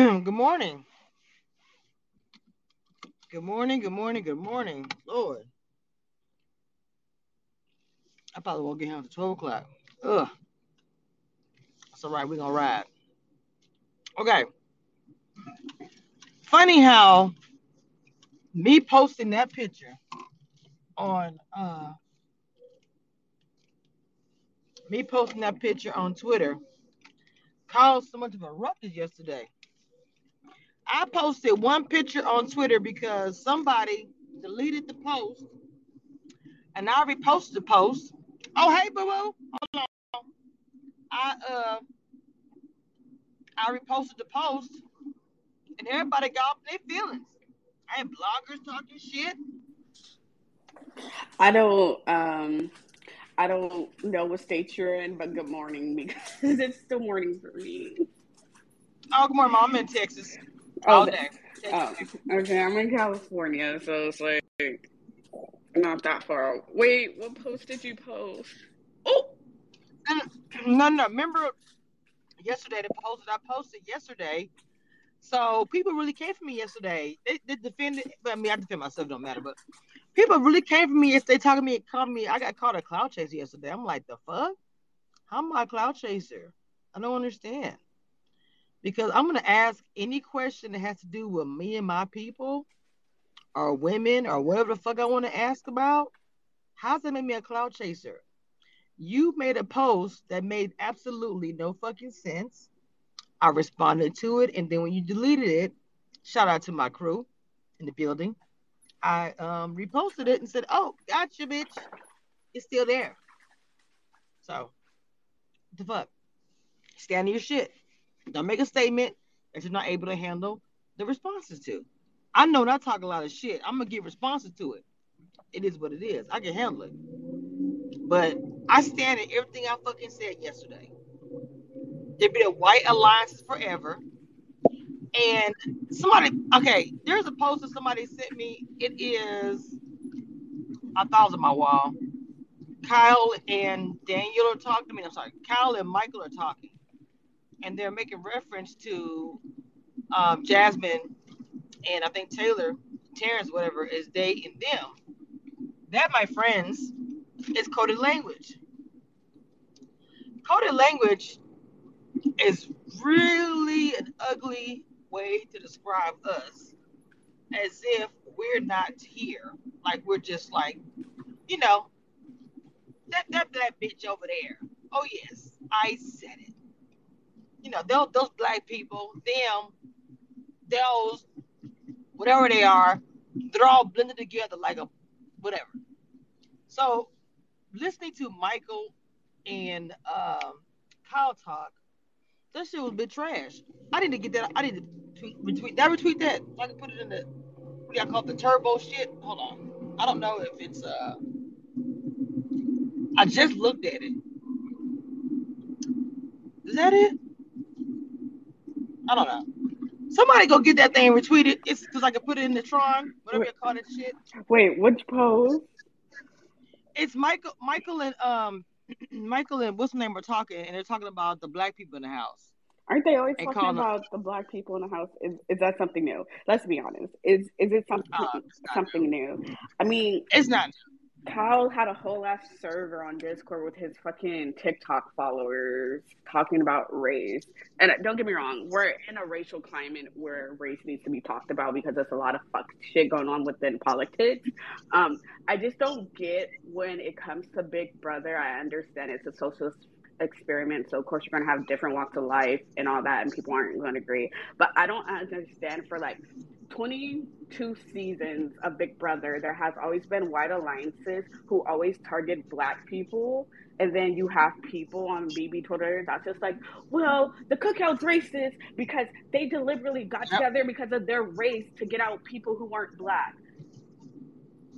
good morning. Good morning, good morning, good morning. Lord. I probably won't get home until 12 o'clock. Ugh. That's all right. We're going to ride. Okay. Funny how me posting that picture on uh me posting that picture on Twitter caused so much of a ruckus yesterday. I posted one picture on Twitter because somebody deleted the post and I reposted the post. Oh hey boo boo. Hold on. I uh I reposted the post and everybody got their feelings. I had bloggers talking shit. I don't um I don't know what state you're in, but good morning because it's still morning for me. Oh, good morning, mom. I'm in Texas Oh, all th- day. oh, okay. I'm in California, so it's like not that far. Wait, what post did you post? Oh, mm, No, no. Remember yesterday the post that I posted yesterday. So people really came for me yesterday. They, they defended. But I mean, I defend myself. Don't matter. But people really came for me. If they talking to me, called me. I got called a cloud chaser yesterday. I'm like, the fuck? How am I a cloud chaser? I don't understand. Because I'm gonna ask any question that has to do with me and my people, or women, or whatever the fuck I want to ask about. How's that make me a cloud chaser? You made a post that made absolutely no fucking sense. I responded to it, and then when you deleted it, shout out to my crew in the building. I um, reposted it and said, "Oh, gotcha, bitch. It's still there." So, the fuck? Stand your shit. Don't make a statement that you're not able to handle the responses to. I know i talk a lot of shit. I'm gonna give responses to it. It is what it is. I can handle it. But I stand in everything I fucking said yesterday. There be a white alliances forever. And somebody, okay, there's a post that somebody sent me. It is, I thought it was on my wall. Kyle and Daniel are talking to me. I'm sorry, Kyle and Michael are talking. And they're making reference to um, Jasmine and I think Taylor, Terrance, whatever, is they and them. That, my friends, is coded language. Coded language is really an ugly way to describe us as if we're not here. Like we're just like, you know, that that that bitch over there. Oh yes, I said it. You know, those those black people, them, those, whatever they are, they're all blended together like a whatever. So listening to Michael and um, Kyle talk, that shit was a bit trash. I need to get that. I need to tweet, retweet that. Retweet that. I can put it in the what do y'all call it, the turbo shit. Hold on. I don't know if it's uh. I just looked at it. Is that it? I don't know. Somebody go get that thing retweeted. It's because I can put it in the Tron, whatever you call that shit. wait, which post? It's Michael, Michael and um, Michael and what's the name are talking, and they're talking about the black people in the house. Aren't they always talking about the black people in the house? Is is that something new? Let's be honest. Is is it something Uh, something new? I mean, It's not. Kyle had a whole ass server on Discord with his fucking TikTok followers talking about race. And don't get me wrong, we're in a racial climate where race needs to be talked about because there's a lot of fucked shit going on within politics. Um, I just don't get when it comes to Big Brother. I understand it's a social experiment, so of course you're gonna have different walks of life and all that, and people aren't gonna agree. But I don't understand for like 22 seasons of Big Brother, there has always been white alliances who always target black people. And then you have people on BB Twitter that's just like, well, the cookout's racist because they deliberately got Yep. together because of their race to get out people who weren't black.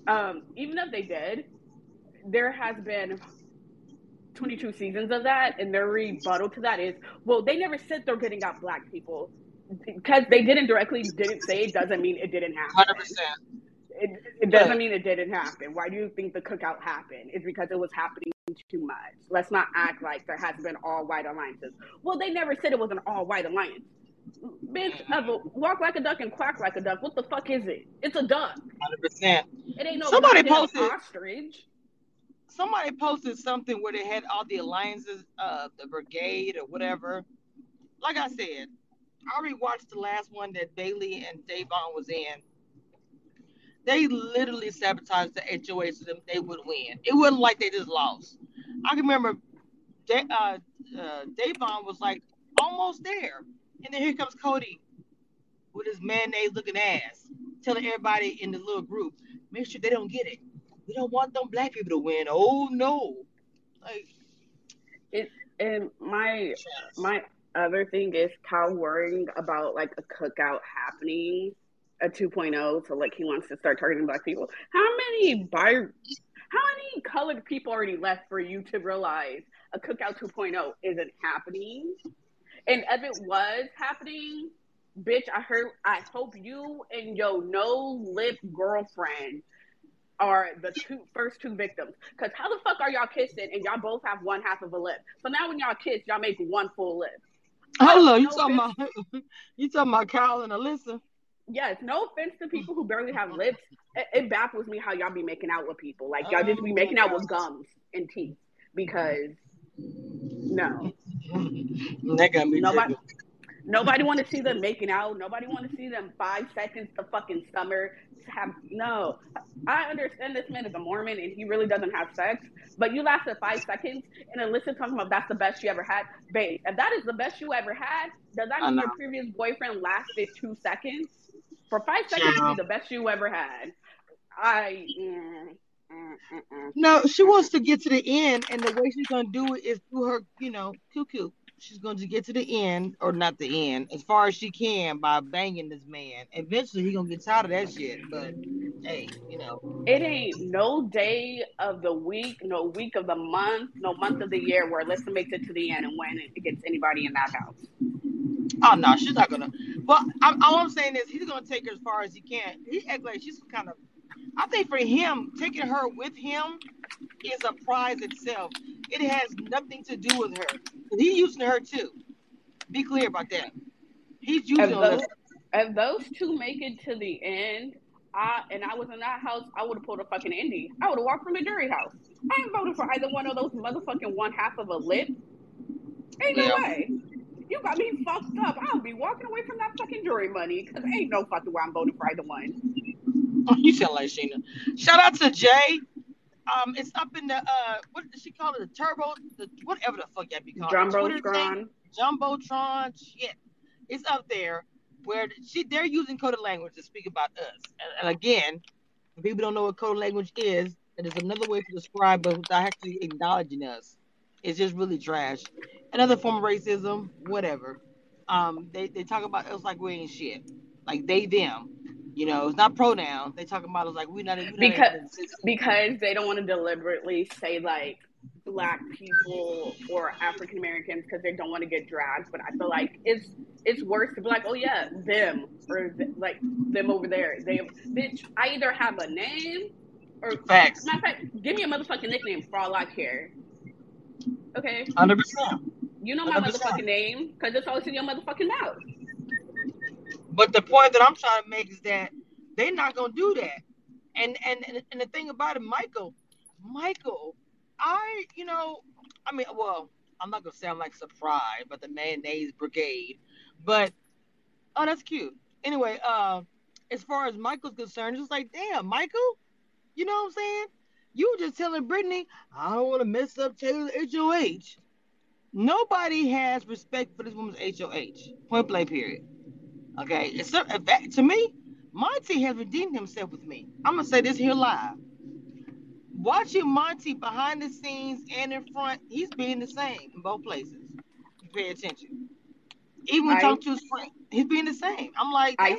Um, even if they did, there has been 22 seasons of that, and their rebuttal to that is, well, they never said they're getting out black people because they didn't directly didn't say it doesn't mean it didn't happen. Hundred percent. It, it doesn't Right. mean it didn't happen. Why do you think the cookout happened? It's because it was happening too much. Let's not act like there has been all white alliances. Well, they never said it was an all white alliance. Bitch, uh, walk like a duck and quack like a duck. What the fuck is it? It's a duck. Hundred percent. It ain't no Somebody posted- ostrich. Somebody posted something where they had all the alliances, uh, the brigade or whatever. Like I said, I already watched the last one that Bayleigh and Da'Vonne was in. They literally sabotaged the HOH so that they would win. It wasn't like they just lost. I can remember Da- uh, uh, Davon was like almost there. And then here comes Cody with his mayonnaise looking ass, telling everybody in the little group, make sure they don't get it. We don't want them black people to win. Oh no. Like it. And my my other thing is Kyle worrying about like a cookout happening, a 2.0. So like he wants to start targeting black people. How many bi how many colored people already left for you to realize a cookout 2.0 isn't happening? And if it was happening, bitch, I heard I hope you and your no lip girlfriend are the two first two victims. Cause how the fuck are y'all kissing and y'all both have one half of a lip? So now when y'all kiss, y'all make one full lip. Hello, you No, talking bitch. about you talking about Kyle and Alyssa? Yes, no offense to people who barely have lips. It, it baffles me how y'all be making out with people. Like y'all just be oh, making out with gums and teeth because no, That got me Nobody-. Nobody want to see them making out. Nobody want to see them five seconds to fucking summer. Have no. I understand this man is a Mormon and he really doesn't have sex, but you lasted five seconds and Alyssa talking about that's the best you ever had, babe. If that is the best you ever had, does that mean your previous boyfriend lasted two seconds? For five seconds to Yeah. be the best you ever had, I. Mm, mm, mm, mm. No, she wants to get to the end, and the way she's gonna do it is through her, you know, cuckoo. She's going to get to the end, or not the end, as far as she can by banging this man. Eventually, he gonna get tired of that shit. But hey, you know, It ain't no day of the week, no week of the month, no month of the year where Alyssa makes it to the end and when it gets anybody in that house. oh no, she's not gonna. Well, I, all I'm saying is he's gonna take her as far as he can. He act like she's kind of. I think for him, taking her with him is a prize itself. It has nothing to do with her. He's using her too. Be clear about that. He's using her. those, if those two make it to the end, I and I was in that house, I would have pulled a fucking Indy. I would have walked from the jury house. I ain't voting for either one of those motherfucking one half of a lip. Ain't no Yeah. way. You got me fucked up. I'll be walking away from that fucking jury money because ain't no fucking way I'm voting for either one. You sound like Sheena. Shout out to Jay. Um, it's up in the uh, what does she call it? The turbo, the whatever the fuck that be called. the Twitter thing, Jumbotron. jumbotron, shit. It's up there where she they're using coded language to speak about us. And, and again, if people don't know what coded language is, it is another way to describe us without actually acknowledging us. It's just really trash. Another form of racism, whatever. Um, they, they talk about us like we ain't shit. Like they them. You know, it's not pronoun. They talking about us like we not, we not Because- because they don't want to deliberately say like black people or African Americans because they don't want to get dragged. But I feel like it's it's worse to be like, oh yeah, them or th- like them over there. They bitch. I either have a name or Facts. matter of fact, give me a motherfucking nickname for all I care. Okay, Hundred percent. you know my 100%. motherfucking name because it's always in your motherfucking mouth. But the point that I'm trying to make is that they're not gonna do that. And and and, the thing about it, Michael, Michael, I you know, I mean, well, I'm not gonna sound like surprised but the mayonnaise brigade, but oh, that's cute. Anyway, uh, as far as Michael's concerned, it's like, damn, Michael, you know what I'm saying? You just telling Brittany, I don't want to mess up Taylor's HOH. Nobody has respect for this woman's HOH. Point blank, period. Okay, it's uh, a, in to me, Monte has redeemed himself with me. I'm gonna say this here live. Watching Monte behind the scenes and in front, he's being the same in both places. You pay attention. Even when I- talking to his friend, he's being the same. I'm like, damn.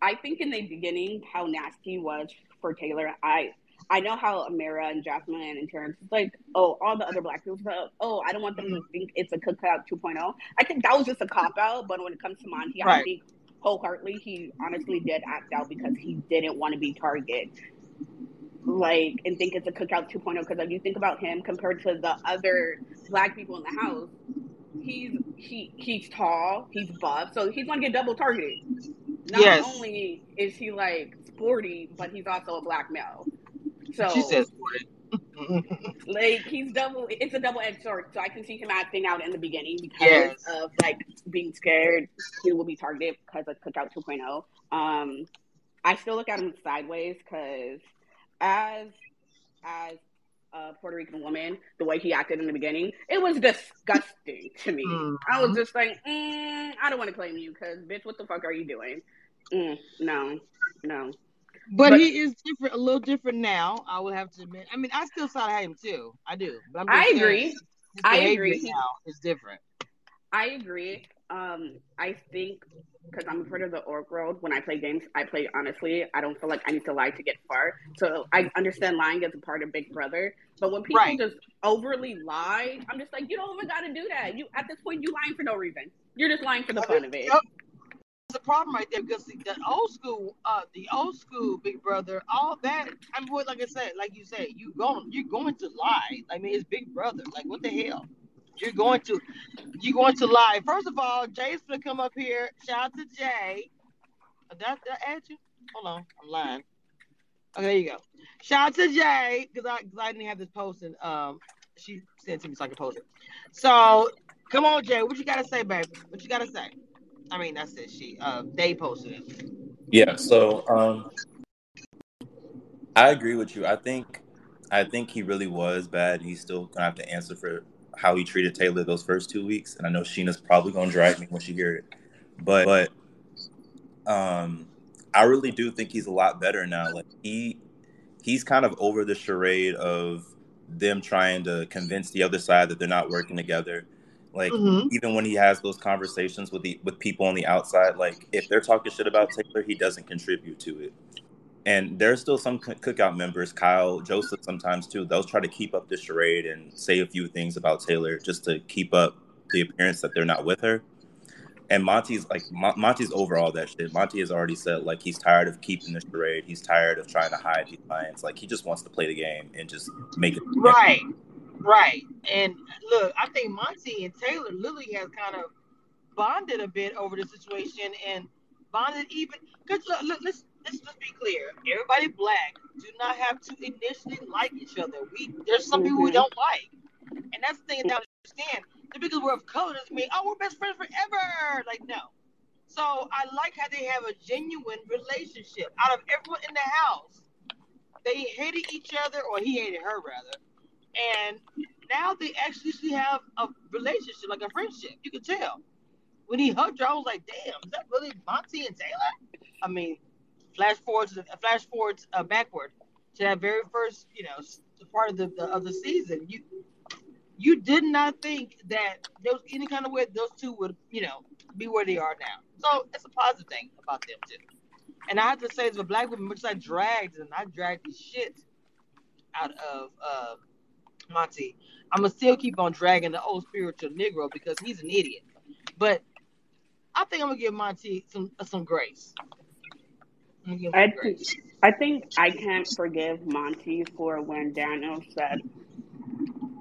I think in the beginning how nasty he was for Taylor. I I know how Ameerah and Jasmine and Terrance it's like, oh, all the other black people, but, oh, I don't want them to mm-hmm. think it's a cookout 2.0. I think that was just a cop out, but when it comes to Monte, I Right. think wholeheartedly he honestly did act out because he didn't want to be targeted. Like and think it's a cookout 2.0 because if you think about him compared to the other black people in the house, he's he he's tall, he's buff, so he's gonna get double targeted. Not Yes. only is he like sporty, but he's also a black male. So She says. like he's double it's a double edged sword. So I can see him acting out in the beginning because Yes. of like being scared he will be targeted because of Cookout 2.0. Um I still look at him sideways because as as a Puerto Rican woman, the way he acted in the beginning, it was disgusting to me. I was just like, mm, I don't want to claim you because, bitch, what the fuck are you doing? Mm, no, no. But, But- he is different, a little different now. I would have to admit. I mean, I still side him too. I do. But I'm I agree. I agree. Now is different. I agree. Um, I think because I'm a part of the org world, when I play games, I play honestly. I don't feel like I need to lie to get far. So I understand lying as a part of Big Brother. But when people Right. just overly lie, I'm just like, you don't even got to do that. You at this point, you lying for no reason. You're just lying for the fun of it. A problem right there because the, the old school, uh, the old school Big Brother, all that. I mean, like I said, like you said, you going, you're going to lie. I mean, it's Big Brother. Like, what the hell? You're going to, you're going to lie. First of all, Jay's gonna come up here. Shout out to Jay. Did I, add you? Hold on, I'm lying. Okay, there you go. Shout out to Jay because I, cause I didn't have this posting. Um, she sent to me so I could post it. So come on, Jay. What you gotta say, baby? What you gotta say? I mean, that's it. She, uh, they posted it. Yeah, so um I agree with you. I think I think he really was bad. He's still gonna have to answer for how he treated Taylor those first two weeks. And I know Sheena's probably gonna drag me when she hear it. But but um I really do think he's a lot better now. Like he he's kind of over the charade of them trying to convince the other side that they're not working together. Like Mhm. even when he has those conversations with the with people on the outside, like if they're talking shit about Taylor, he doesn't contribute to it. And there's still some cookout members, Kyle, Joseph, sometimes too. They'll try to keep up the charade and say a few things about Taylor just to keep up the appearance that they're not with her. And Monte's like Mon- Monte's over all that shit. Monte has already said like he's tired of keeping the charade. He's tired of trying to hide these lines. Like he just wants to play the game and just make it. Right, right. And look, I think Monte and Taylor Lily has kind of bonded a bit over the situation and bonded even. Cause look, look let's let's just be clear. Everybody black do not have to initially like each other. We there's some people we Mhm. don't like, and that's the thing that I understand. Just because we're of color doesn't mean oh we're best friends forever. Like no. So I like how they have a genuine relationship. Out of everyone in the house, they hated each other, or he hated her rather. And now they actually have a relationship, like a friendship. You could tell. When he hugged her, I was like, damn, is that really Monte and Taylor? I mean, flash forward to flash forward uh, backward to that very first, you know, part of the, the of the season. You you did not think that there was any kind of way those two would, you know, be where they are now. So it's a positive thing about them too. And I have to say, a black woman, which I dragged and I dragged the shit out of uh, Monte, I'm gonna still keep on dragging the old spiritual Negro because he's an idiot. But I think I'm gonna give Monte some uh, some grace. I'm gonna give him I grace. I think I can't forgive Monte for when Daniel said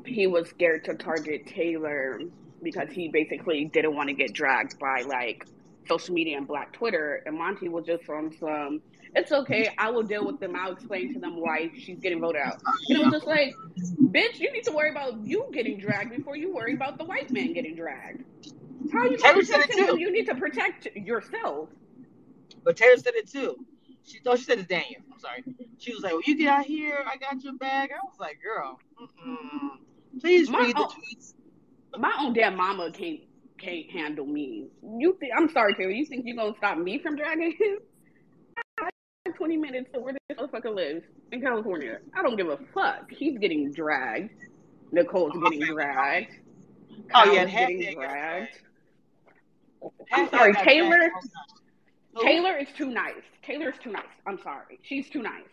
he was scared to target Taylor because he basically didn't want to get dragged by like social media and Black Twitter. And Monte was just on some, it's okay, I will deal with them. I'll explain to them why she's getting voted out. And it was just like, bitch, you need to worry about you getting dragged before you worry about the white man getting dragged. How you Taylor said it too. You need to protect yourself. But Taylor said it too. She thought she said it Daniel. I'm sorry. She was like, "Well, you get out here. I got your bag." I was like, "Girl, mm-mm. please My read the own- tweets." my own damn mama can't can't handle me. You think I'm sorry, Taylor. You think you're gonna stop me from dragging him? I have 20 minutes to where this motherfucker lives in California. I don't give a fuck. He's getting dragged. Nicole's oh, getting dragged. Oh Kyle's yeah, getting dragged. Half sorry, Taylor- Taylor is too nice. Taylor is too nice. I'm sorry. She's too nice.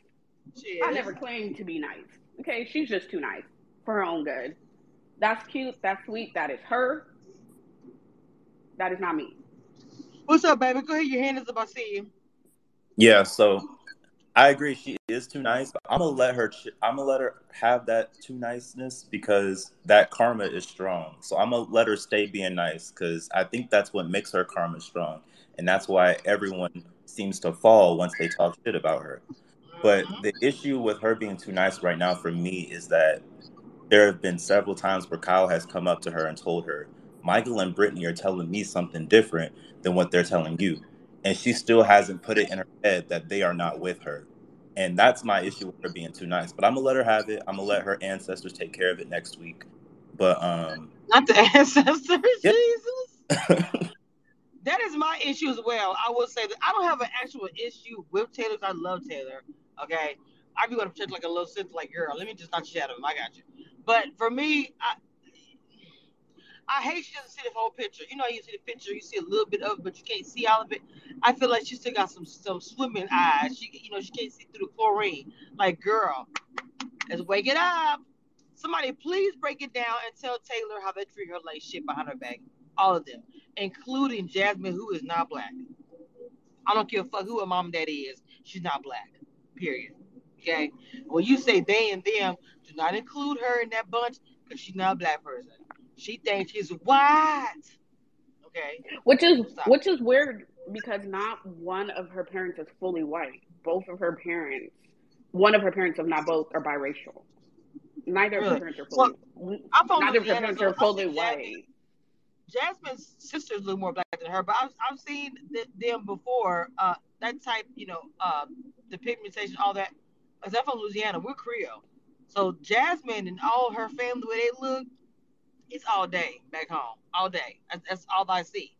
She I never claimed to be nice. Okay, she's just too nice for her own good. That's cute. That's sweet. That is her. That is not me. What's up, baby? Go ahead. Your hand is up. I see you. Yeah, so I agree. She is too nice, but I'm gonna let her. I'm gonna let her have that too niceness because that karma is strong. So I'm gonna let her stay being nice because I think that's what makes her karma strong, and that's why everyone seems to fall once they talk shit about her. But the issue with her being too nice right now for me is that there have been several times where Kyle has come up to her and told her, Michael and Brittany are telling me something different than what they're telling you. And she still hasn't put it in her head that they are not with her. And that's my issue with her being too nice. But I'm gonna let her have it. I'm gonna let her ancestors take care of it next week. But um not the ancestors, yeah. Jesus. that is my issue as well. I will say that I don't have an actual issue with Taylor. I love Taylor. Okay. I be going to church like a little sister, like girl. Let me just not chat him. I got you. But for me, I I hate she doesn't see the whole picture. You know, you see the picture, you see a little bit of it, but you can't see all of it. I feel like she still got some some swimming eyes. She, you know, she can't see through the chlorine. Like, girl, let's wake it up. Somebody please break it down and tell Taylor how they treat her like shit behind her back. All of them, including Jasmine, who is not black. I don't give a fuck who her mom and daddy is. She's not black. Period. Okay. When you say they and them, do not include her in that bunch because she's not a black person. She thinks she's white. Okay. Which is Stop. which is weird because not one of her parents is fully white. Both of her parents, one of her parents, if not both, are biracial. Neither really? of her parents are fully. Well, neither of her parents are fully white. Jasmine's sisters look more black than her, but I've, I've seen them before. Uh, that type, you know, uh, the pigmentation, all that. I'm from Louisiana, we're Creole. So Jasmine and all her family, where they look, it's all day back home, all day. That's, that's all I see.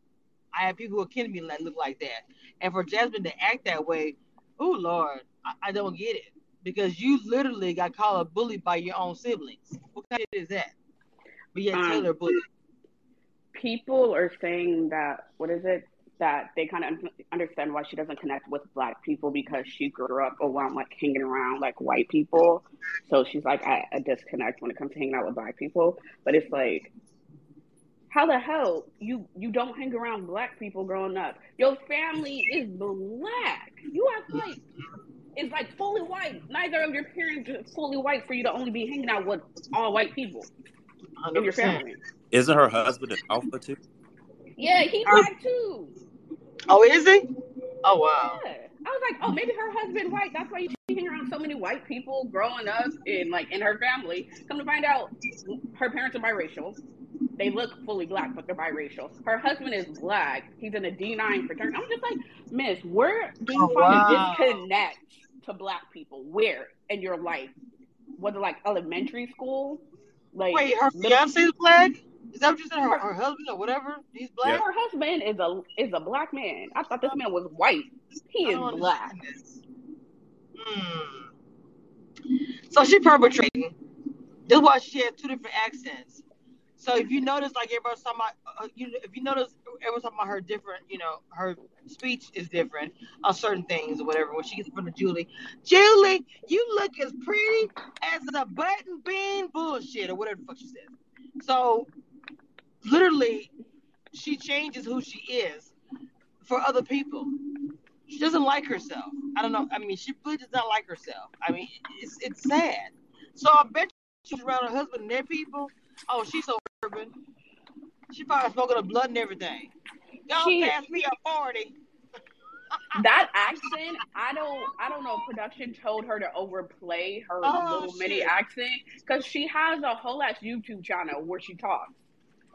I have people who are to me that look like that, and for Jasmine to act that way, oh Lord, I, I don't get it because you literally got called a bully by your own siblings. What kind of is that? But yeah, um, Taylor bully. People are saying that what is it? That they kind of understand why she doesn't connect with black people because she grew up around like hanging around like white people. So she's like at a disconnect when it comes to hanging out with black people. But it's like, how the hell you you don't hang around black people growing up? Your family is black. You have like it's like fully white. Neither of your parents are fully white for you to only be hanging out with all white people 100%. in your family. Isn't her husband an alpha too? Yeah, he um, black too. Oh, is he? Oh wow. Yeah. I was like, oh, maybe her husband white. That's why you hanging around so many white people growing up in like in her family. Come to find out, her parents are biracial. They look fully black, but they're biracial. Her husband is black. He's in a D nine fraternity. I'm just like, Miss, where do you oh, find wow. a disconnect to black people? Where in your life? Was it like elementary school? Like, wait, her fiance is black. Is that what you said? Her, her husband or whatever? He's black. Her husband is a is a black man. I thought this man was white. He is black. Hmm. So she perpetrating. This is why she has two different accents. So if you notice, like everybody's talking about, uh, you if you notice, everyone's talking about her different. You know, her speech is different on certain things or whatever. When she gets in front of Julie, Julie, you look as pretty as a button bean bullshit or whatever the fuck she says. So literally she changes who she is for other people. She doesn't like herself. I don't know. I mean, she really does not like herself. I mean, it's it's sad. So I bet she's around her husband and their people. Oh, she's so urban. She probably smoking a blood and everything. Y'all she, pass me a forty. that accent, I don't, I don't know. Production told her to overplay her oh, little shit. mini accent because she has a whole ass YouTube channel where she talks.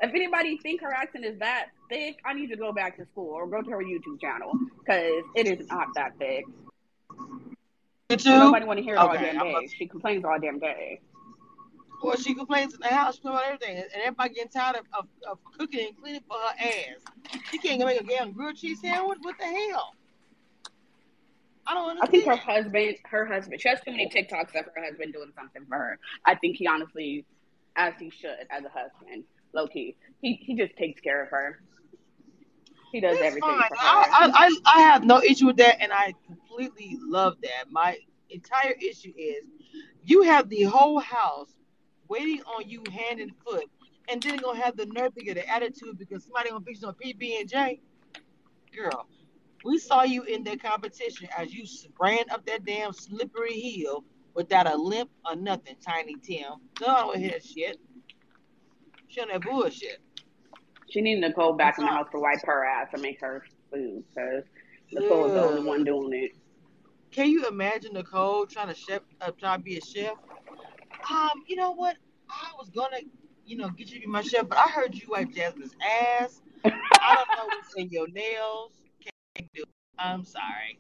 If anybody think her accent is that thick, I need to go back to school or go to her YouTube channel because it is not that thick. Nobody want to hear okay, all damn day. She complains all damn day. Well, she complains in the house she complains about everything, and everybody getting tired of, of, of, cooking and cleaning for her ass. She can't make a damn grilled cheese sandwich. What the hell? I don't understand. I think her husband, her husband, she has too many TikToks of her husband doing something for her. I think he honestly, as he should, as a husband, low key. He he just takes care of her. He does everything fine. for her. I, I, I have no issue with that, and I completely love that. My entire issue is you have the whole house waiting on you hand and foot, and then gonna have the nerve to get an attitude because somebody gonna fix on PB and J. Girl, We saw you in that competition as you ran up that damn slippery hill without a limp or nothing, Tiny Tim. No, with his shit. She on that bullshit. She needs Nicole back in the house to wipe her ass and make her food because Nicole's the only one doing it. Can you imagine Nicole trying to chef, uh, trying to be a chef? Um, you know what? I was gonna, you know, get you to be my chef, but I heard you wipe Jasmine's ass. I don't know what's in your nails. Can't do. It. I'm sorry.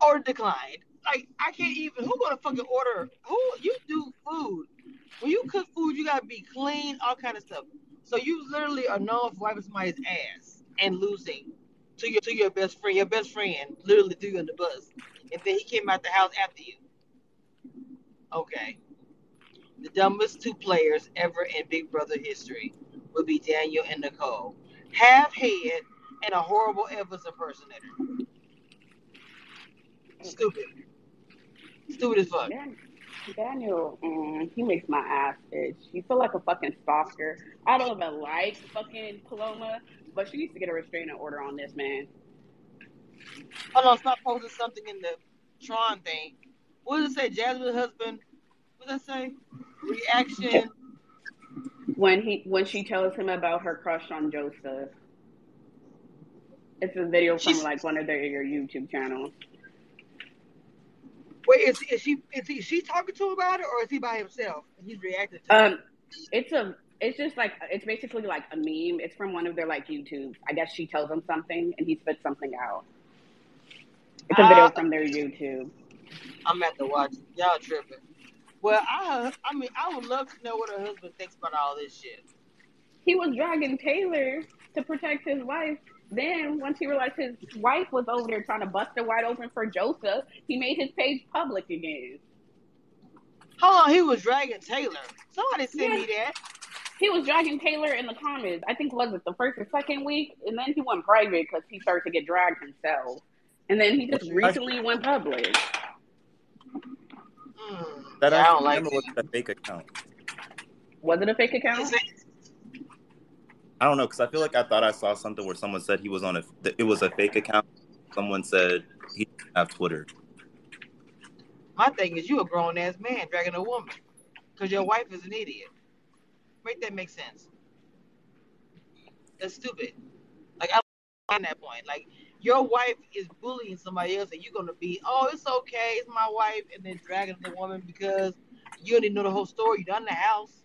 Or declined. Like I can't even. Who gonna fucking order? Who you do food? When you cook food, you gotta be clean, all kind of stuff. So you literally are known for wiping somebody's ass and losing to your to your best friend. Your best friend literally threw you on the bus, and then he came out the house after you. Okay. The dumbest two players ever in Big Brother history would be Daniel and Nicole. Half head and a horrible Elvis impersonator. Stupid. Stupid as fuck. Daniel, mm, he makes my ass itch. He feel like a fucking stalker. I don't even like fucking Paloma, but she needs to get a restraining order on this man. Hold on, stop posting something in the Tron thing. What does it say? Jasmine's husband. What does that say? Reaction. When he when she tells him about her crush on Joseph. It's a video from She's, like one of their your YouTube channels. Wait, is, is she is he she talking to him about it or is he by himself and he's reacting to um, it? It's a it's just like it's basically like a meme. It's from one of their like YouTubes. I guess she tells him something and he spits something out. It's a video uh, from their YouTube. I'm at the watch. Y'all tripping. Well, I I mean I would love to know what her husband thinks about all this shit. He was dragging Taylor to protect his wife. Then once he realized his wife was over there trying to bust it wide open for Joseph, he made his page public again. Hold on, he was dragging Taylor. Somebody sent yeah. me that. He was dragging Taylor in the comments. I think was it the first or second week, and then he went private because he started to get dragged himself, and then he just recently went public. Mm, that yeah, I don't like was a fake account. Was it a fake account? I don't know because I feel like I thought I saw something where someone said he was on a. It was a fake account. Someone said he didn't have Twitter. My thing is, you a grown ass man dragging a woman because your wife is an idiot. Make that make sense. That's stupid. Like I on that point. Like your wife is bullying somebody else, and you're gonna be, oh, it's okay, it's my wife, and then dragging the woman because you didn't know the whole story. You done the house.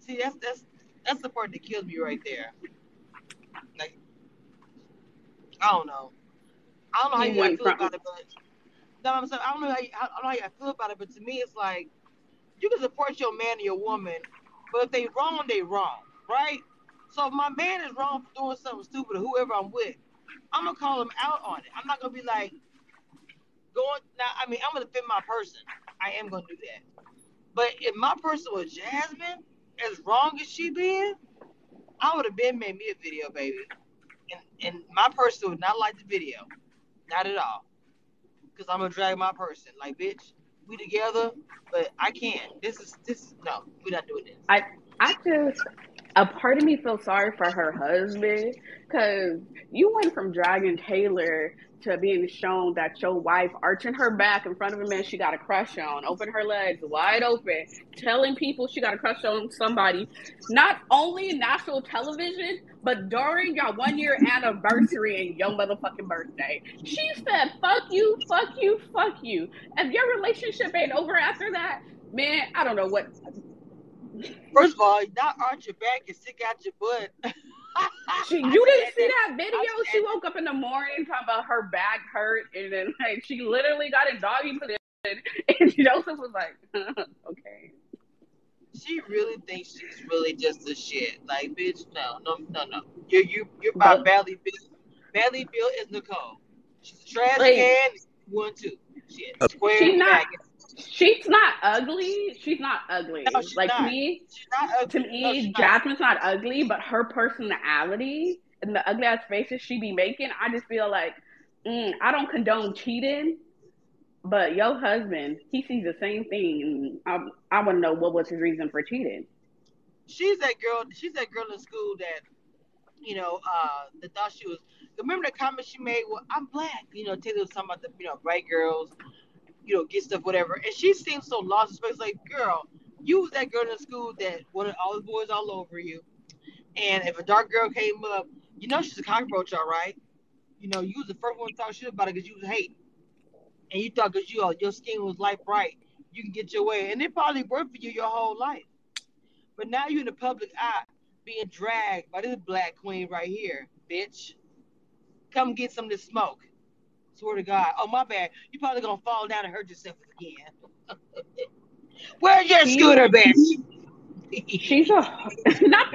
See, that's that's that's the part that kills me right there. Like, I don't know. I don't know how you, you feel about it, but no, I'm saying I don't know how you, I don't know how you feel about it, but to me, it's like you can support your man or your woman, but if they wrong, they wrong, right? So if my man is wrong for doing something stupid or whoever I'm with, I'm gonna call him out on it. I'm not gonna be like going now. I mean, I'm gonna defend my person. I am gonna do that. But if my person was Jasmine, as wrong as she been, I would have been made me a video, baby. And and my person would not like the video, not at all, because I'm gonna drag my person. Like, bitch, we together, but I can't. This is this. is No, we're not doing this. I I just a part of me feels sorry for her husband because you went from dragging Taylor to being shown that your wife arching her back in front of a man she got a crush on, open her legs wide open, telling people she got a crush on somebody, not only national television, but during your one year anniversary and your motherfucking birthday. She said, fuck you, fuck you, fuck you. If your relationship ain't over after that, man, I don't know what First of all, not arch your back and stick out your butt. she, you didn't see that video? She woke up in the morning talking about her back hurt, and then like she literally got in doggy position, and Joseph was like, "Okay." She really thinks she's really just a shit. Like, bitch, no, no, no, no. You, you, you're about badly built. Badly built is Nicole. She's a trash like, can. One, two. Shit. Oh. Square. She's not. She's not ugly. She's not ugly. No, like not. me, to me, no, Jasmine's not. not ugly, but her personality and the ugly ass faces she be making, I just feel like mm, I don't condone cheating. But your husband, he sees the same thing. I, I want to know what was his reason for cheating. She's that girl. She's that girl in school that you know, uh, that thought she was. Remember the comment she made? Well, I'm black. You know, Taylor was talking about the, you know, bright girls, you know, get stuff, whatever. And she seems so lost. It's like, girl, you was that girl in school that wanted all the boys all over you. And if a dark girl came up, you know she's a cockroach, all right. You know, you was the first one to talk shit about it because you was hate. And you thought because you your skin was light bright, you can get your way. And it probably worked for you your whole life. But now you're in the public eye being dragged by this black queen right here, bitch. Come get some of this smoke. Swear to God. Oh my bad. You probably gonna fall down and hurt yourself again. Where's your scooter, bitch? She's a not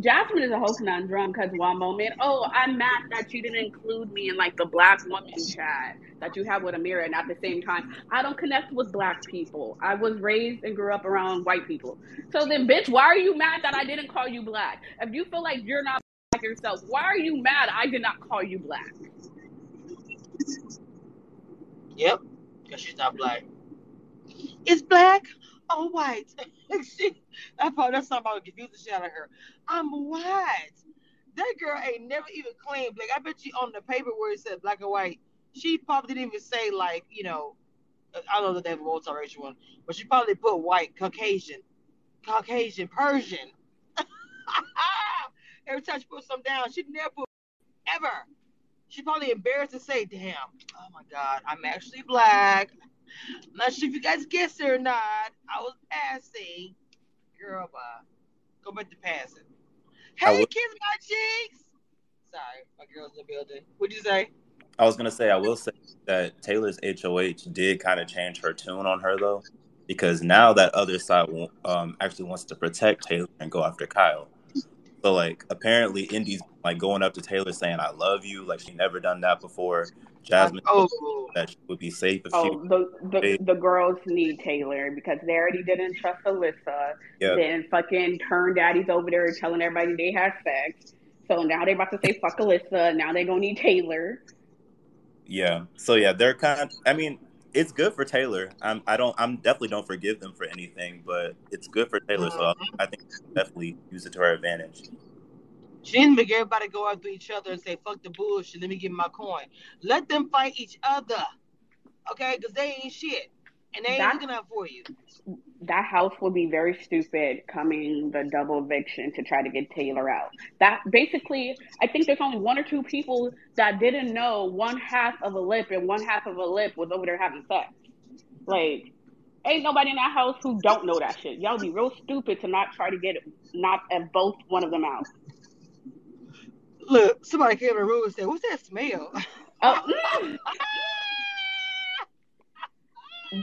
Jasmine is a whole conundrum because one moment, oh, I'm mad that you didn't include me in like the black woman chat that you have with Ameerah, and at the same time, I don't connect with black people. I was raised and grew up around white people. So then, bitch, why are you mad that I didn't call you black? If you feel like you're not yourself, why are you mad I did not call you black? Yep, because she's not black. It's black or white. she, that part, that's something about to confuse the shit out of her. I'm white. That girl ain't never even claimed black. I bet you on the paper where it said black or white, she probably didn't even say like, you know, uh, I don't know that they have a multiracial one, but she probably put white, Caucasian, Caucasian, Persian. Every time she puts something down, she'd never put ever. She probably embarrassed to say, damn, oh my God, I'm actually black. I'm not sure if you guys guessed it or not. I was passing. Girl, bye. Go back to passing. Hey, kiss my cheeks. Sorry, my girl's in the building. What'd you say? I was gonna say I will say that Taylor's HOH did kind of change her tune on her though, because now that other side um, actually wants to protect Taylor and go after Kyle. So like apparently Indy's like going up to Taylor saying I love you, like she never done that before. Jasmine oh. that she would be safe if oh, she the, the, the girls need Taylor because they already didn't trust Alyssa. Yep. Then fucking turn daddies over there telling everybody they had sex. So now they're about to say fuck Alyssa. Now they gonna need Taylor. Yeah. So yeah, they're kind of. I mean, it's good for Taylor. I'm. I don't. I'm definitely don't forgive them for anything, but it's good for Taylor. So mm-hmm. I think definitely use it to her advantage. She didn't make everybody go after each other and say, fuck the bullshit, let me get my coin. Let them fight each other. Okay? Because they ain't shit. And they ain't that, looking out for you. That house would be very stupid coming the double eviction to try to get Taylor out. That basically, I think there's only one or two people that didn't know one half of a lip and one half of a lip was over there having sex. Like, ain't nobody in that house who don't know that shit. Y'all be real stupid to not try to get not at both one of them out. Look, somebody came in the room and said, "What's that smell?" Oh.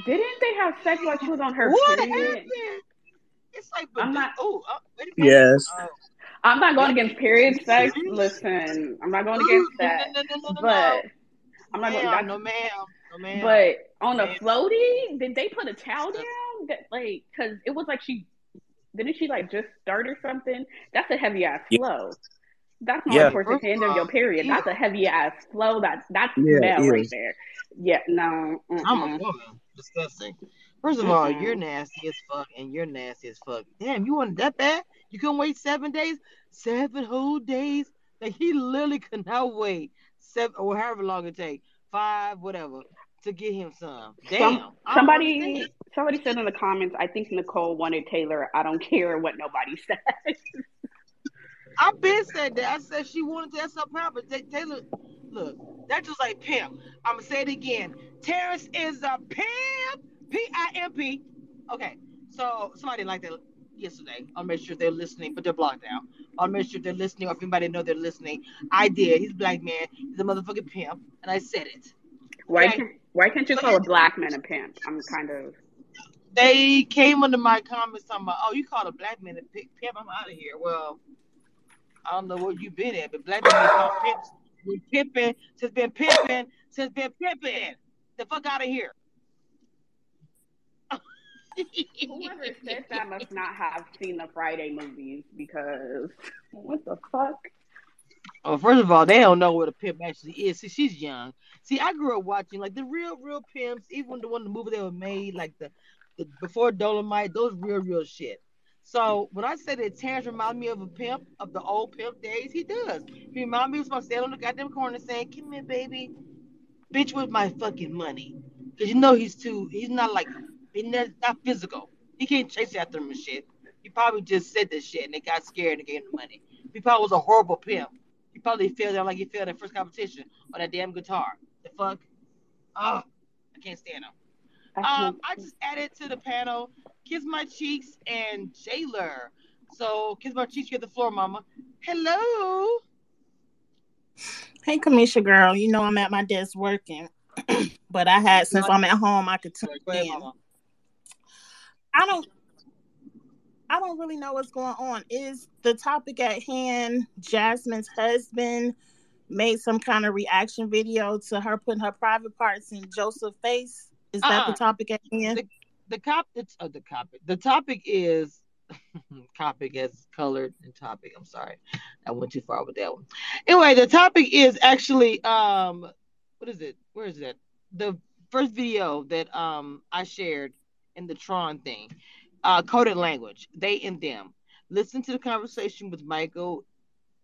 Didn't they have sex while she was on her what period? Happened? It's like, I'm not. Oh, uh, yes. Oh. I'm not going against period sex. Listen, I'm not going against that. No, no, no, but I'm not ma'am, going. No, ma'am. No, ma'am. But on a floaty, did they put a towel down? That like, cause it was like she didn't she like just start or something? That's a heavy ass flow. That's not yeah. towards the end of your period. That's a heavy ass flow. That's that's yeah, smell right there. Yeah, no. Mm-mm. I'm a woman. Disgusting. First of all, mm-hmm. you're nasty as fuck, and you're nasty as fuck. Damn, you wanted that bad? You couldn't wait seven days, seven whole days. Like he literally could not wait seven or however long it take, five, whatever, to get him some. Damn. Some, somebody, somebody said in the comments. I think Nicole wanted Taylor. I don't care what nobody says. I've been said that. I said she wanted to. That's her problem. Taylor, look, look, that's just like pimp. I'm gonna say it again. Terrance is a pimp. P I M P. Okay, so somebody like that yesterday. I'll make sure they're listening, but they're blocked out. I'll make sure they're listening, or if anybody know they're listening. I did. He's a black man. He's a motherfucking pimp, and I said it. Why okay? can't Why can't you call a black man a pimp? I'm kind of. They came under my comments talking about, oh, you call a black man a pimp. I'm out of here. Well, I don't know where you've been at, but black people called pimps. Been pimping since been pimping since been pimping. The fuck out of here. Whoever said that must not have seen the Friday movies because what the fuck? Oh, first of all, they don't know what a pimp actually is. See, she's young. See, I grew up watching like the real, real pimps, even the one the movie they were made, like the, the before Dolomite, those real, real shit. So when I say that Terrance reminds me of a pimp of the old pimp days, he does. He reminds me of someone standing on the goddamn corner saying, "Come here, baby, bitch, with my fucking money," because you know he's too. He's not like he's not, not physical. He can't chase after him and shit. He probably just said this shit and they got scared and gave him the money. He probably was a horrible pimp. He probably failed out like he failed at first competition on that damn guitar. The fuck? Oh, I can't stand him. I Um, I just added to the panel Kiss My Cheeks and Jailer. So Kiss My Cheeks, you get the floor, mama. Hello. Hey, Cameshia girl, you know I'm at my desk working, but I had since I'm at home, I could tune ahead, in. mama. I don't, I don't really know what's going on. Is the topic at hand? Jasmine's husband made some kind of reaction video to her putting her private parts in Joseph's face. Is that the Uh-uh. topic at hand? The cop it's uh, the topic. The topic is topic as colored and topic. I'm sorry. I went too far with that one. Anyway, the topic is actually um what is it? Where is it? The first video that um I shared in the Tron thing. Uh coded language. They and them. Listen to the conversation with Michael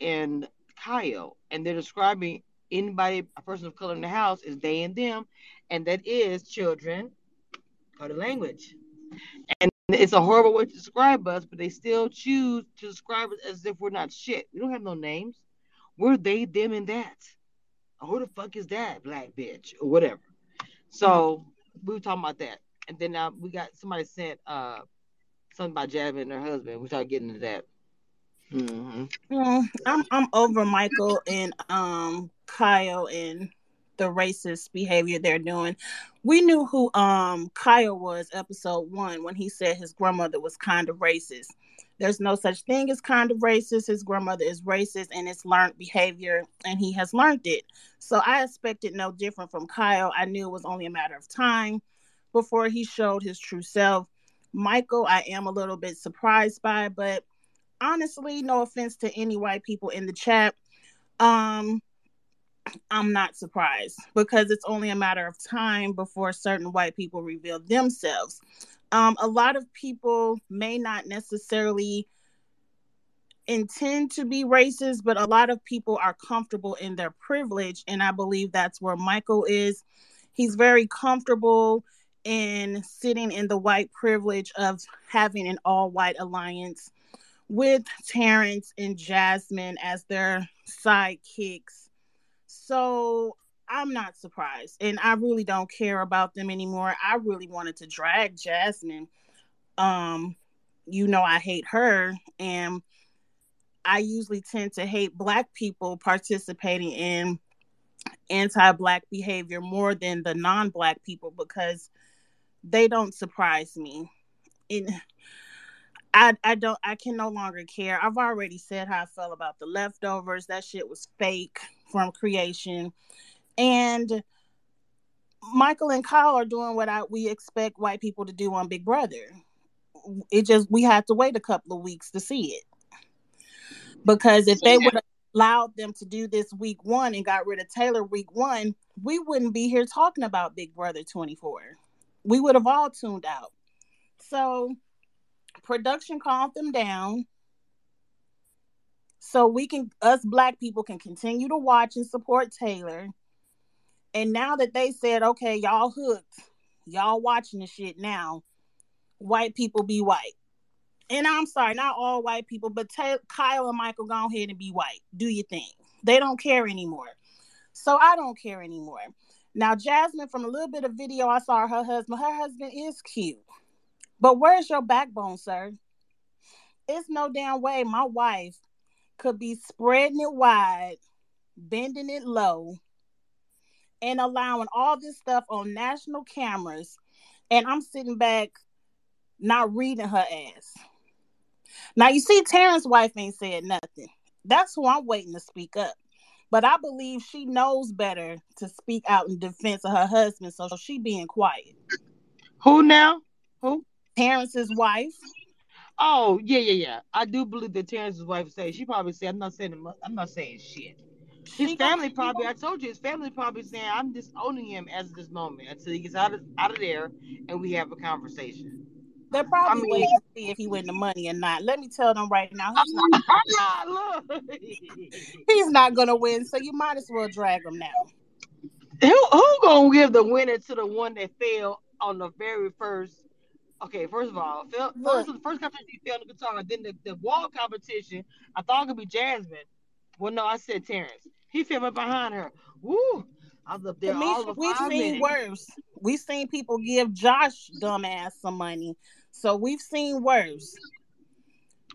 and Kyle, and they're describing anybody, a person of color in the house is they and them, and that is children coded language. And it's a horrible way to describe us, but they still choose to describe us as if we're not shit. We don't have no names. We're they, them, and that. Who the fuck is that black bitch or whatever? So we were talking about that, and then uh, we got somebody sent uh something about Jasmine and her husband. We started getting into that. hmm Well, I'm I'm over Michael and um Kyle and the racist behavior they're doing. We knew who um Kyle was episode one when he said his grandmother was kind of racist. There's no such thing as kind of racist. His grandmother is racist and it's learned behavior and he has learned it. So I expected no different from Kyle. I knew it was only a matter of time before he showed his true self. Michael, I am a little bit surprised by, but honestly, no offense to any white people in the chat. Um, I'm not surprised because it's only a matter of time before certain white people reveal themselves. Um, a lot of people may not necessarily intend to be racist, but a lot of people are comfortable in their privilege. And I believe that's where Michael is. He's very comfortable in sitting in the white privilege of having an all white alliance with Terrance and Jasmine as their sidekicks. So I'm not surprised. And I really don't care about them anymore. I really wanted to drag Jasmine. Um, you know, I hate her. And I usually tend to hate Black people participating in anti Black behavior more than the non Black people because they don't surprise me. And I, I don't I can no longer care. I've already said how I felt about the leftovers. That shit was fake from creation. And Michael and Kyle are doing what I we expect white people to do on Big Brother. It just we had to wait a couple of weeks to see it. Because if they would have allowed them to do this week one and got rid of Taylor week one, we wouldn't be here talking about Big Brother 24. We would have all tuned out. So production calmed them down so we can us black people can continue to watch and support Taylor. And now that they said, okay, y'all hooked, y'all watching the shit now, white people be white. And I'm sorry, not all white people, but Kyle and Michael go ahead and be white. Do your thing. They don't care anymore. So I don't care anymore. Now, Jasmine, from a little bit of video I saw her husband, her husband is cute. But where's your backbone, sir? It's no damn way my wife could be spreading it wide, bending it low, and allowing all this stuff on national cameras. And I'm sitting back not reading her ass. Now, you see, Terrance's wife ain't said nothing. That's who I'm waiting to speak up. But I believe she knows better to speak out in defense of her husband, so she being quiet. Who now? Who? Terrance's wife. Oh yeah, yeah, yeah. I do believe that Terrance's wife said she probably said, "I'm not saying I'm not saying shit." His family probably. I told you, his family probably saying, "I'm disowning him as of this moment until he gets out of out of there and we have a conversation." They're probably I mean- waiting to see if he win the money or not. Let me tell them right now, he's not. Look. He's not gonna win, so you might as well drag him now. Who who gonna give the winner to the one that failed on the very first? Okay, first of all, fell, first the first competition he on the guitar, then the, the wall competition. I thought it could be Jasmine. Well, no, I said Terrance. He fell right behind her. Woo! I was up there all of we've seen minutes. worse. We've seen people give Josh dumbass some money, so we've seen worse.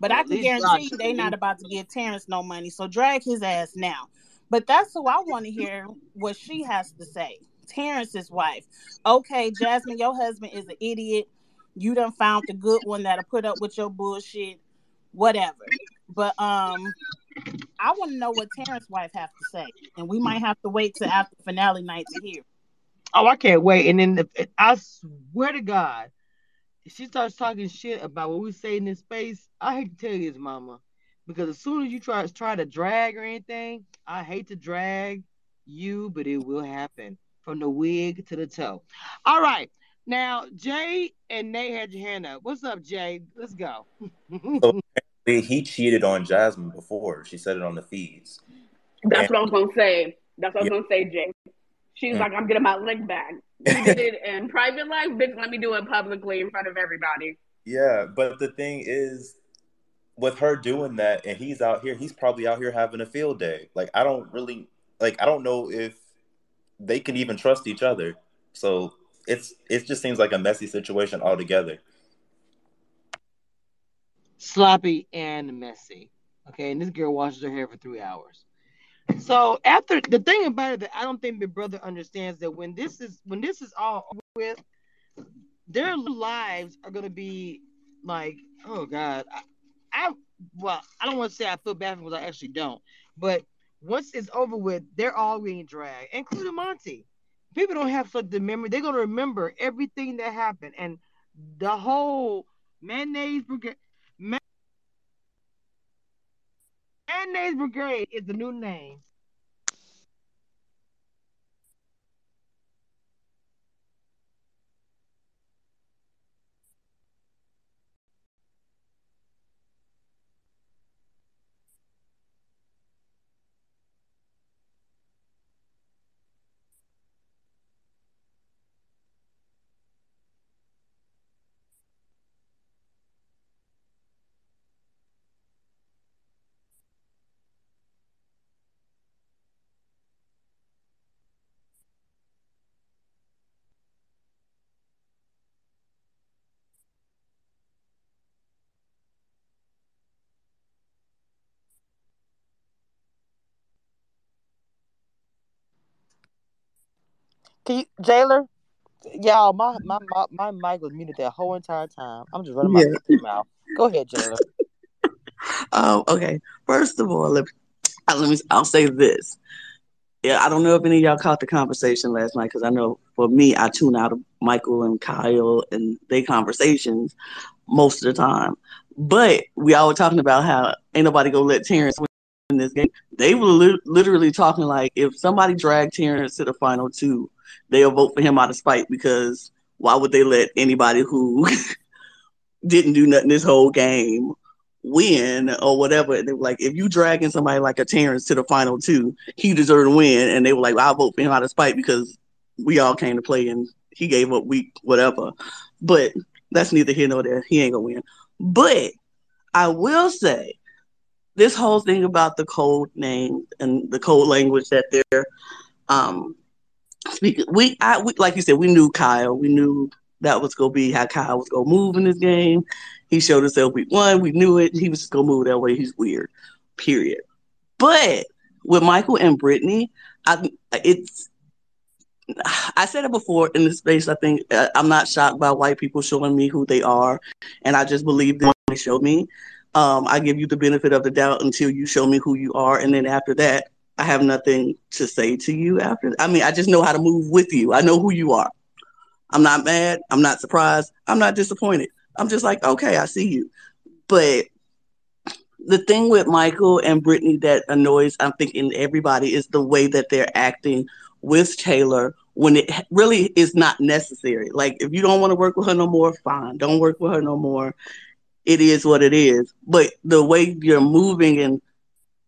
But Well, I can guarantee Josh they not about to give Terrance no money, so drag his ass now. But that's who I want to hear what she has to say. Terrance's wife. Okay, Jasmine, your husband is an idiot. You done found the good one that'll put up with your bullshit, whatever. But um, I want to know what Terrance's wife have to say, and we might have to wait till after finale night to hear. Oh, I can't wait. And then the, I swear to God, if she starts talking shit about what we say in this space, I hate to tell you this, mama. Because as soon as you try try to drag or anything, I hate to drag you, but it will happen. From the wig to the toe. All right. Now, Jay and Nate had your hand up. What's up, Jay? Let's go. He cheated on Jasmine before. She said it on the feeds. That's what I was gonna say. That's what I was gonna say, Jay. She's Mm. like, I'm getting my lick back. You did it in private life, bitch. Let me do it publicly in front of everybody. Yeah, but the thing is, with her doing that, and he's out here, he's probably out here having a field day. Like I don't really like. I don't know if they can even trust each other. So it's it just seems like a messy situation altogether. sloppy and messy. Okay, and this girl washes her hair for three hours. So after the thing about it that I don't think my brother understands that when this is when this is all over with, their lives are gonna be like, oh God, I, I well, I don't want to say I feel bad because I actually don't, but once it's over with, they're all being dragged, including Monte. People don't have such the memory; they're gonna remember everything that happened and the whole mayonnaise brigade. Mayonnaise Brigade is the new name. Jailer? Y'all, my, my my my mic was muted that whole entire time. I'm just running my Yeah. mouth. Go ahead, Jailer. Um, okay. First of all, let, uh, let me. I'll say this. Yeah, I don't know if any of y'all caught the conversation last night because I know for me, I tune out of Michael and Kyle and their conversations most of the time. But we all were talking about how ain't nobody gonna let Terrance win in this game. They were li- literally talking like if somebody dragged Terrance to the final two, they'll vote for him out of spite because why would they let anybody who didn't do nothing this whole game win or whatever. And they were like, if you dragging somebody like a Terrance to the final two, he deserved to win. And they were like, I'll vote for him out of spite because we all came to play and he gave up week whatever. But that's neither here nor there. He ain't gonna win. But I will say this whole thing about the code name and the code language that they're um speaking we I we, like you said, we knew Kyle. We knew that was gonna be how Kyle was gonna move in this game. He showed himself week one. We knew it. He was just gonna move that way. He's weird. Period. But with Michael and Brittany, I it's I said it before in this space. I think uh, I'm not shocked by white people showing me who they are, and I just believe them they show me. Um, I give you the benefit of the doubt until you show me who you are, and then after that, I have nothing to say to you. After, I mean, I just know how to move with you. I know who you are. I'm not mad. I'm not surprised. I'm not disappointed. I'm just like, okay, I see you. But the thing with Michael and Brittany that annoys, I'm thinking everybody, is the way that they're acting with Taylor when it really is not necessary. Like if you don't want to work with her no more, fine. Don't work with her no more. It is what it is. But the way you're moving and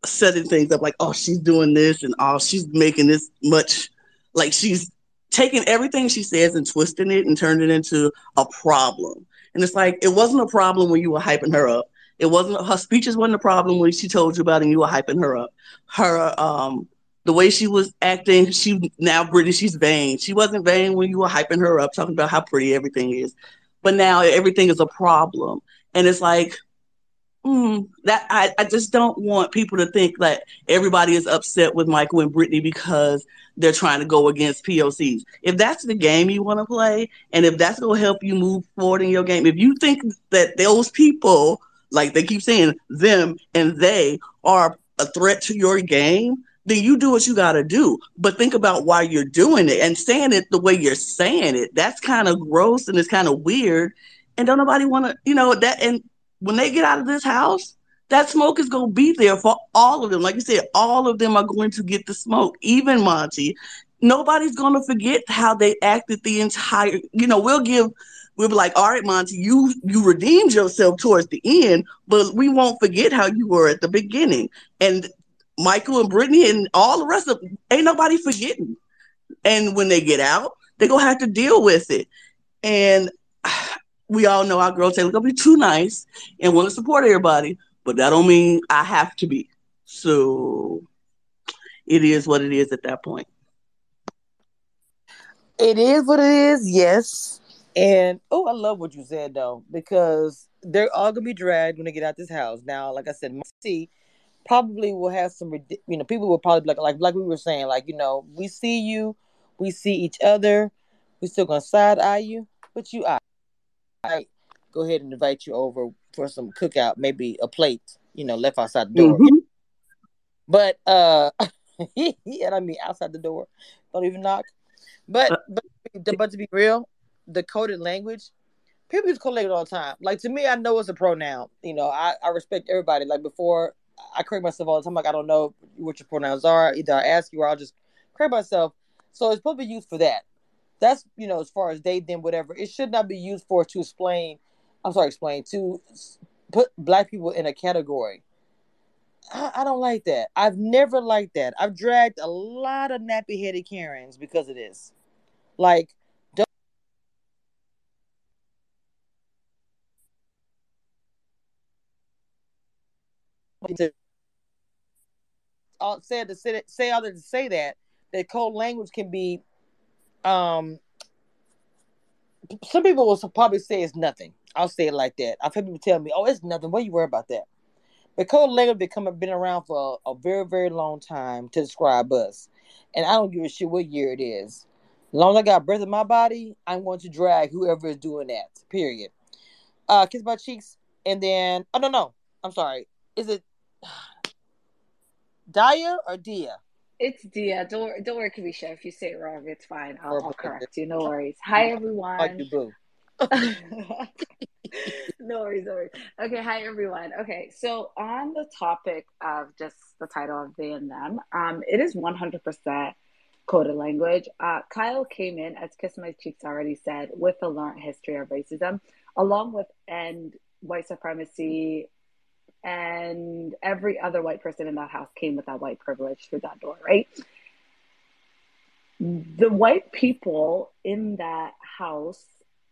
setting things up like, oh, she's doing this and oh, she's making this much like she's taking everything she says and twisting it and turning it into a problem. And it's like it wasn't a problem when you were hyping her up. It wasn't her speeches wasn't a problem when she told you about it and you were hyping her up. Her um the way she was acting, she now British, she's vain. She wasn't vain when you were hyping her up, talking about how pretty everything is. But now everything is a problem. And it's like, mm, that I, I just don't want people to think that everybody is upset with Michael and Brittany because they're trying to go against POCs. If that's the game you want to play, and if that's going to help you move forward in your game, if you think that those people, like they keep saying, them and they are a threat to your game, then you do what you got to do. But think about why you're doing it and saying it the way you're saying it. That's kind of gross and it's kind of weird. And don't nobody want to, you know, that. And when they get out of this house, that smoke is going to be there for all of them. Like you said, all of them are going to get the smoke, even Monte. Nobody's going to forget how they acted the entire, you know, we'll give we'll be like, all right, Monte, you you redeemed yourself towards the end, but we won't forget how you were at the beginning. And Michael and Brittany and all the rest of them, ain't nobody forgetting. And when they get out, they're gonna have to deal with it. And we all know our girl Taylor gonna be too nice and want to support everybody, but that don't mean I have to be. So it is what it is at that point. It is what it is, yes. And oh, I love what you said though, because they're all gonna be dragged when they get out this house. Now, like I said, see probably will have some you know people will probably like like like we were saying like you know we see you we see each other we still gonna side eye you but you I, I go ahead and invite you over for some cookout maybe a plate you know left outside the door mm-hmm. but uh yeah I mean outside the door don't even knock but uh, but but to be real the coded language people use coded all the time like to me I know it's a pronoun you know I I respect everybody like before I correct myself all the time. Like I don't know what your pronouns are. Either I ask you or I'll just correct myself. So it's probably used for that. That's you know as far as they then whatever. It should not be used for to explain. I'm sorry, explain to put black people in a category. I, I don't like that. I've never liked that. I've dragged a lot of nappy headed Karens because of this. Like to all said to say, say other to say that that code language can be um some people will probably say it's nothing. I'll say it like that. I've had people tell me, "Oh, it's nothing. What you worry about that?" But code language become been around for a, a, very, very long time to describe us, and I don't give a shit what year it is. As long as I got breath in my body, I'm going to drag whoever is doing that. Period. Uh, kiss my cheeks, and then oh no, no, I'm sorry. Is it Dia or Dia? It's Dia. Don't don't worry, Cameshia. If you say it wrong, it's fine. I'll, I'll correct you. No worries. Hi everyone. Like you, boo. no worries, no worries. Okay, hi everyone. Okay, so on the topic of just the title of they and them, um, it is one hundred percent coded language. Uh, Kyle came in, as Kiss My Cheeks already said, with a learned history of racism, along with and white supremacy and every other white person in that house came with that white privilege through that door, right? The white people in that house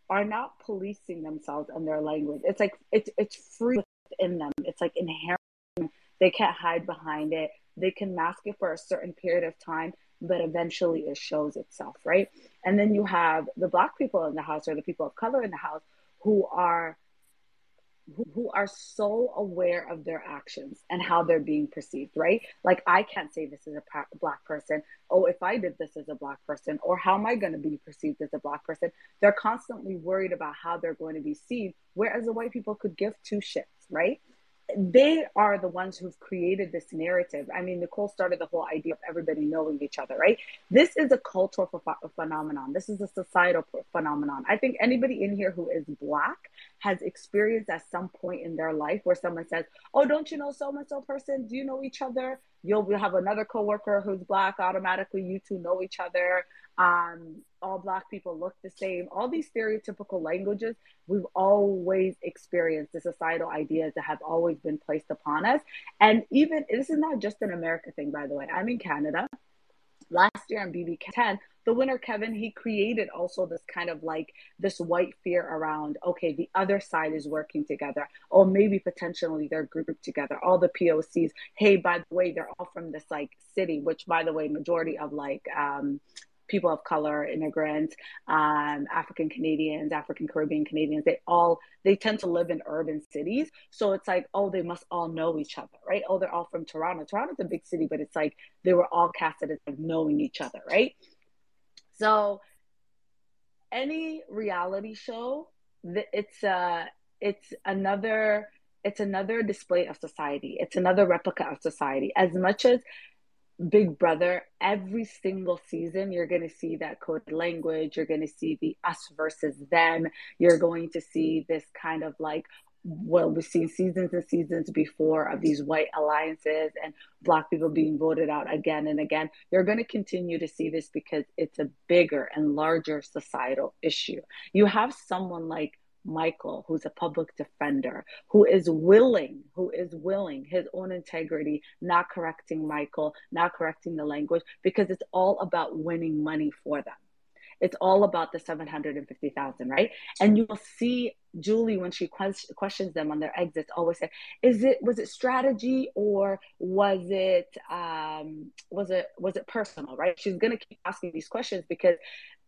are not policing themselves and their language. It's like it's it's free within them. It's like inherent. They can't hide behind it. They can mask it for a certain period of time, but eventually it shows itself, right? And then you have the black people in the house or the people of color in the house who are who are so aware of their actions and how they're being perceived, right? Like, I can't say this is a black person. Oh, if I did this as a black person, or how am I going to be perceived as a black person? They're constantly worried about how they're going to be seen, whereas the white people could give two shits, right? They are the ones who've created this narrative. I mean, Nicole started the whole idea of everybody knowing each other, right? This is a cultural ph- phenomenon. This is a societal phenomenon. I think anybody in here who is Black has experienced at some point in their life where someone says, Oh, don't you know so and so person? Do you know each other? You'll have another coworker who's black. Automatically, you two know each other. Um, all black people look the same. All these stereotypical languages we've always experienced. The societal ideas that have always been placed upon us, and even this is not just an America thing, by the way. I'm in Canada. Last year on BB10, the winner Kevin he created also this kind of like this white fear around okay the other side is working together. Or maybe potentially they're grouped together. All the POCs hey by the way they're all from this like city which by the way majority of like um people of color, immigrants, um, African Canadians, African Caribbean Canadians, they all they tend to live in urban cities. So it's like, oh, they must all know each other, right? Oh, they're all from Toronto. Toronto's a big city, but it's like they were all casted as like knowing each other, right? So any reality show, it's uh it's another it's another display of society. It's another replica of society. As much as Big Brother, every single season, you're going to see that code language. You're going to see the us versus them. You're going to see this kind of like, well, we've seen seasons and seasons before of these white alliances and Black people being voted out again and again. You're going to continue to see this because it's a bigger and larger societal issue. You have someone like Michael, who's a public defender, who is willing, who is willing, his own integrity, not correcting Michael, not correcting the language, because it's all about winning money for them. It's all about the 750,000, right? And you'll see Julie when she questions them on their exits always say, is it, was it strategy or was it, um, was it, was it personal, right? She's going to keep asking these questions because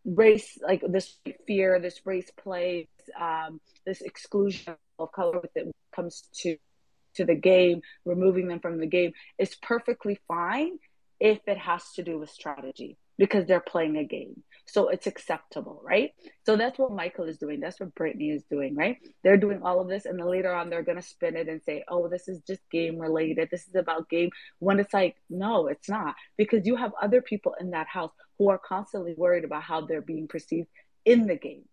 race, like this fear, this race play, um, this exclusion of color that comes to to the game, removing them from the game is perfectly fine if it has to do with strategy because they're playing a game. So it's acceptable, right? So that's what Michael is doing. That's what Brittany is doing, right? They're doing all of this, and then later on, they're going to spin it and say, oh, this is just game related. This is about game. When it's like, no, it's not. Because you have other people in that house who are constantly worried about how they're being perceived in the game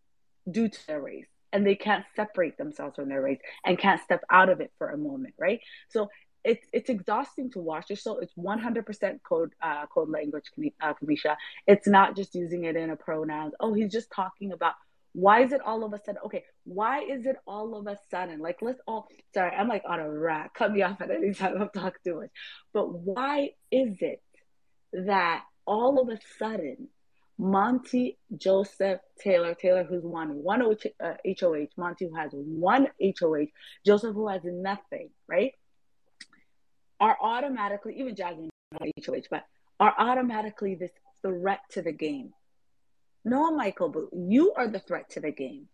due to their race and they can't separate themselves from their race and can't step out of it for a moment, right? So it's it's exhausting to watch this show. It's 100% code uh, code language, uh, Cameshia. It's not just using it in a pronouns. Oh, he's just talking about why is it all of a sudden okay why is it all of a sudden like let's all sorry i'm like on a rack cut me off at any time i'm talking too much but why is it that all of a sudden Monte joseph taylor taylor who's won one hoh uh, monte who has one hoh joseph who has nothing right are automatically, even Jasmine HOH, but are automatically this threat to the game. No, Michael Boo, you are the threat to the game.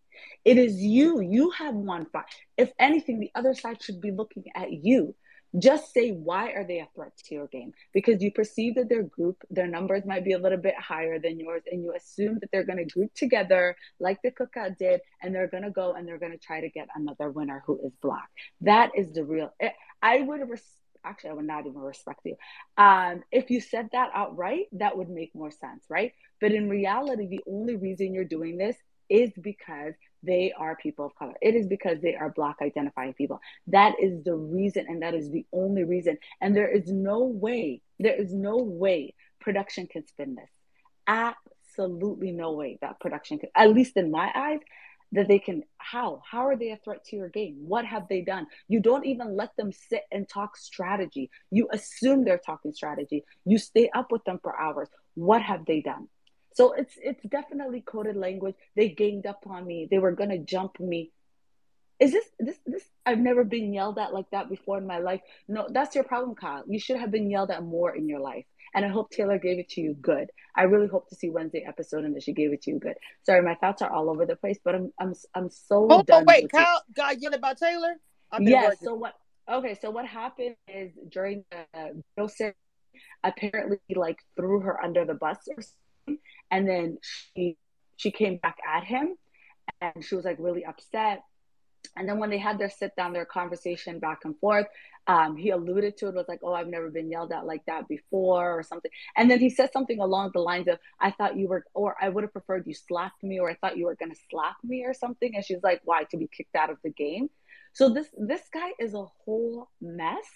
It is you. You have won fight. If anything, the other side should be looking at you. Just say why are they a threat to your game? Because you perceive that their group, their numbers might be a little bit higher than yours, and you assume that they're going to group together like the cookout did, and they're going to go and they're going to try to get another winner who is black. That is the real. I would have actually, I would not even respect you. Um, if you said that outright, that would make more sense, right? But in reality, the only reason you're doing this is because they are people of color. It is because they are Black identifying people. That is the reason, and that is the only reason. And there is no way, there is no way production can spin this. Absolutely no way that production can, at least in my eyes, that they can how how are they a threat to your game what have they done you don't even let them sit and talk strategy you assume they're talking strategy you stay up with them for hours what have they done so it's it's definitely coded language they ganged up on me they were going to jump me is this this this I've never been yelled at like that before in my life. No, that's your problem, Kyle. You should have been yelled at more in your life. And I hope Taylor gave it to you good. I really hope to see Wednesday episode and that she gave it to you good. Sorry, my thoughts are all over the place, but I'm I'm I'm so oh, oh done. Oh wait, Kyle got yelled about Taylor? Yes. Yeah, so what? Okay, so what happened is during the uh, Joseph apparently like threw her under the bus or and then she she came back at him, and she was like really upset and then when they had their sit down, their conversation back and forth, um, he alluded to it was like, "Oh, I've never been yelled at like that before," or something. And then he said something along the lines of, "I thought you were, or I would have preferred you slapped me, or I thought you were gonna slap me, or something." And she's like, "Why? To be kicked out of the game?" So this this guy is a whole mess.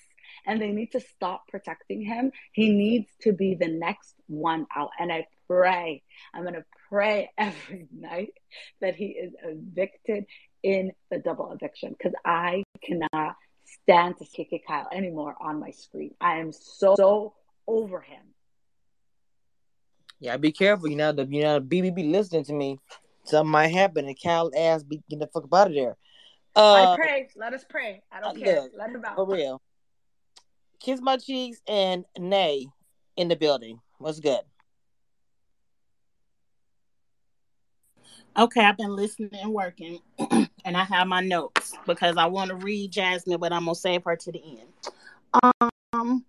and they need to stop protecting him. He needs to be the next one out. And I pray, I'm going to pray every night that he is evicted in the double eviction because I cannot stand to kick it Kyle anymore on my screen. I am so, so over him. Yeah, be careful. You know, the you know, the BBB listening to me. Something might happen, and Cal ass be get the fuck up out of there. Uh, I pray. Let us pray. I don't care. Look, Let him out. For real. Kiss my cheeks and Nay in the building. What's good? Okay, I've been listening and working, and I have my notes because I want to read Jasmine, but I'm gonna save her to the end. Um,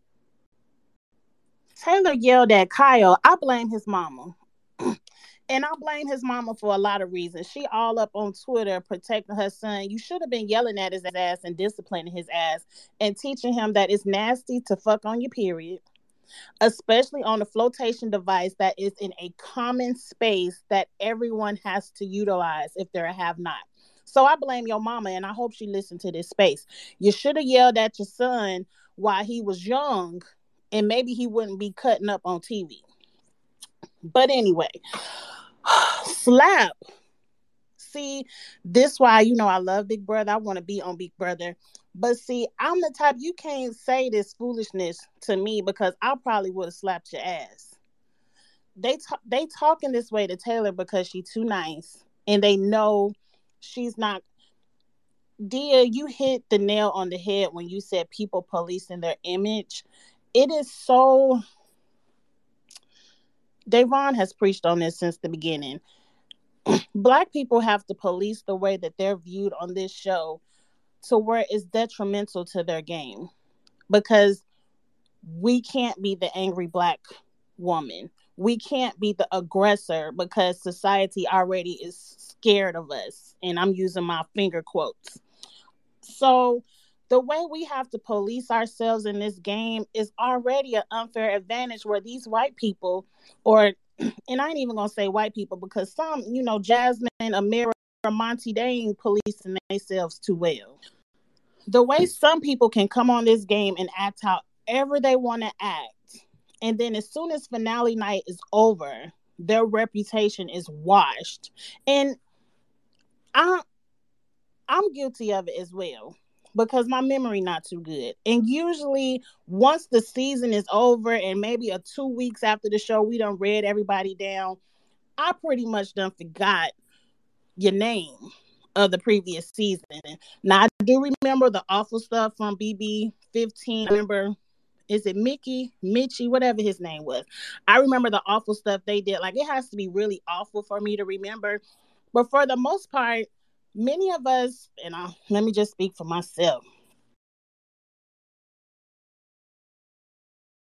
Taylor yelled at Kyle. I blame his mama. and I blame his mama for a lot of reasons. She all up on Twitter protecting her son. You should have been yelling at his ass and disciplining his ass and teaching him that it's nasty to fuck on your period, especially on a flotation device that is in a common space that everyone has to utilize if they're a have not. So I blame your mama and I hope she listened to this space. You should have yelled at your son while he was young and maybe he wouldn't be cutting up on TV. But anyway, slap. See, this why you know I love Big Brother. I want to be on Big Brother. But see, I'm the type you can't say this foolishness to me because I probably would have slapped your ass. They talk, they talking this way to Taylor because she's too nice, and they know she's not. Dia, you hit the nail on the head when you said people policing their image it is so Da'Vonne has preached on this since the beginning. Black people have to police the way that they're viewed on this show to where it's detrimental to their game because we can't be the angry black woman. We can't be the aggressor because society already is scared of us. And I'm using my finger quotes. So the way we have to police ourselves in this game is already an unfair advantage where these white people or and I ain't even gonna say white people because some, you know, Jasmine, Ameerah, Monte, ain't policing themselves too well. The way some people can come on this game and act however they want to act, and then as soon as finale night is over, their reputation is washed. And I I'm guilty of it as well because my memory not too good. And usually once the season is over and maybe a two weeks after the show, we done read everybody down. I pretty much done forgot your name of the previous season. Now I do remember the awful stuff from BB 15. I remember is it Mickey, Mitchy, whatever his name was. I remember the awful stuff they did. Like it has to be really awful for me to remember. But for the most part, many of us, and I, let me just speak for myself,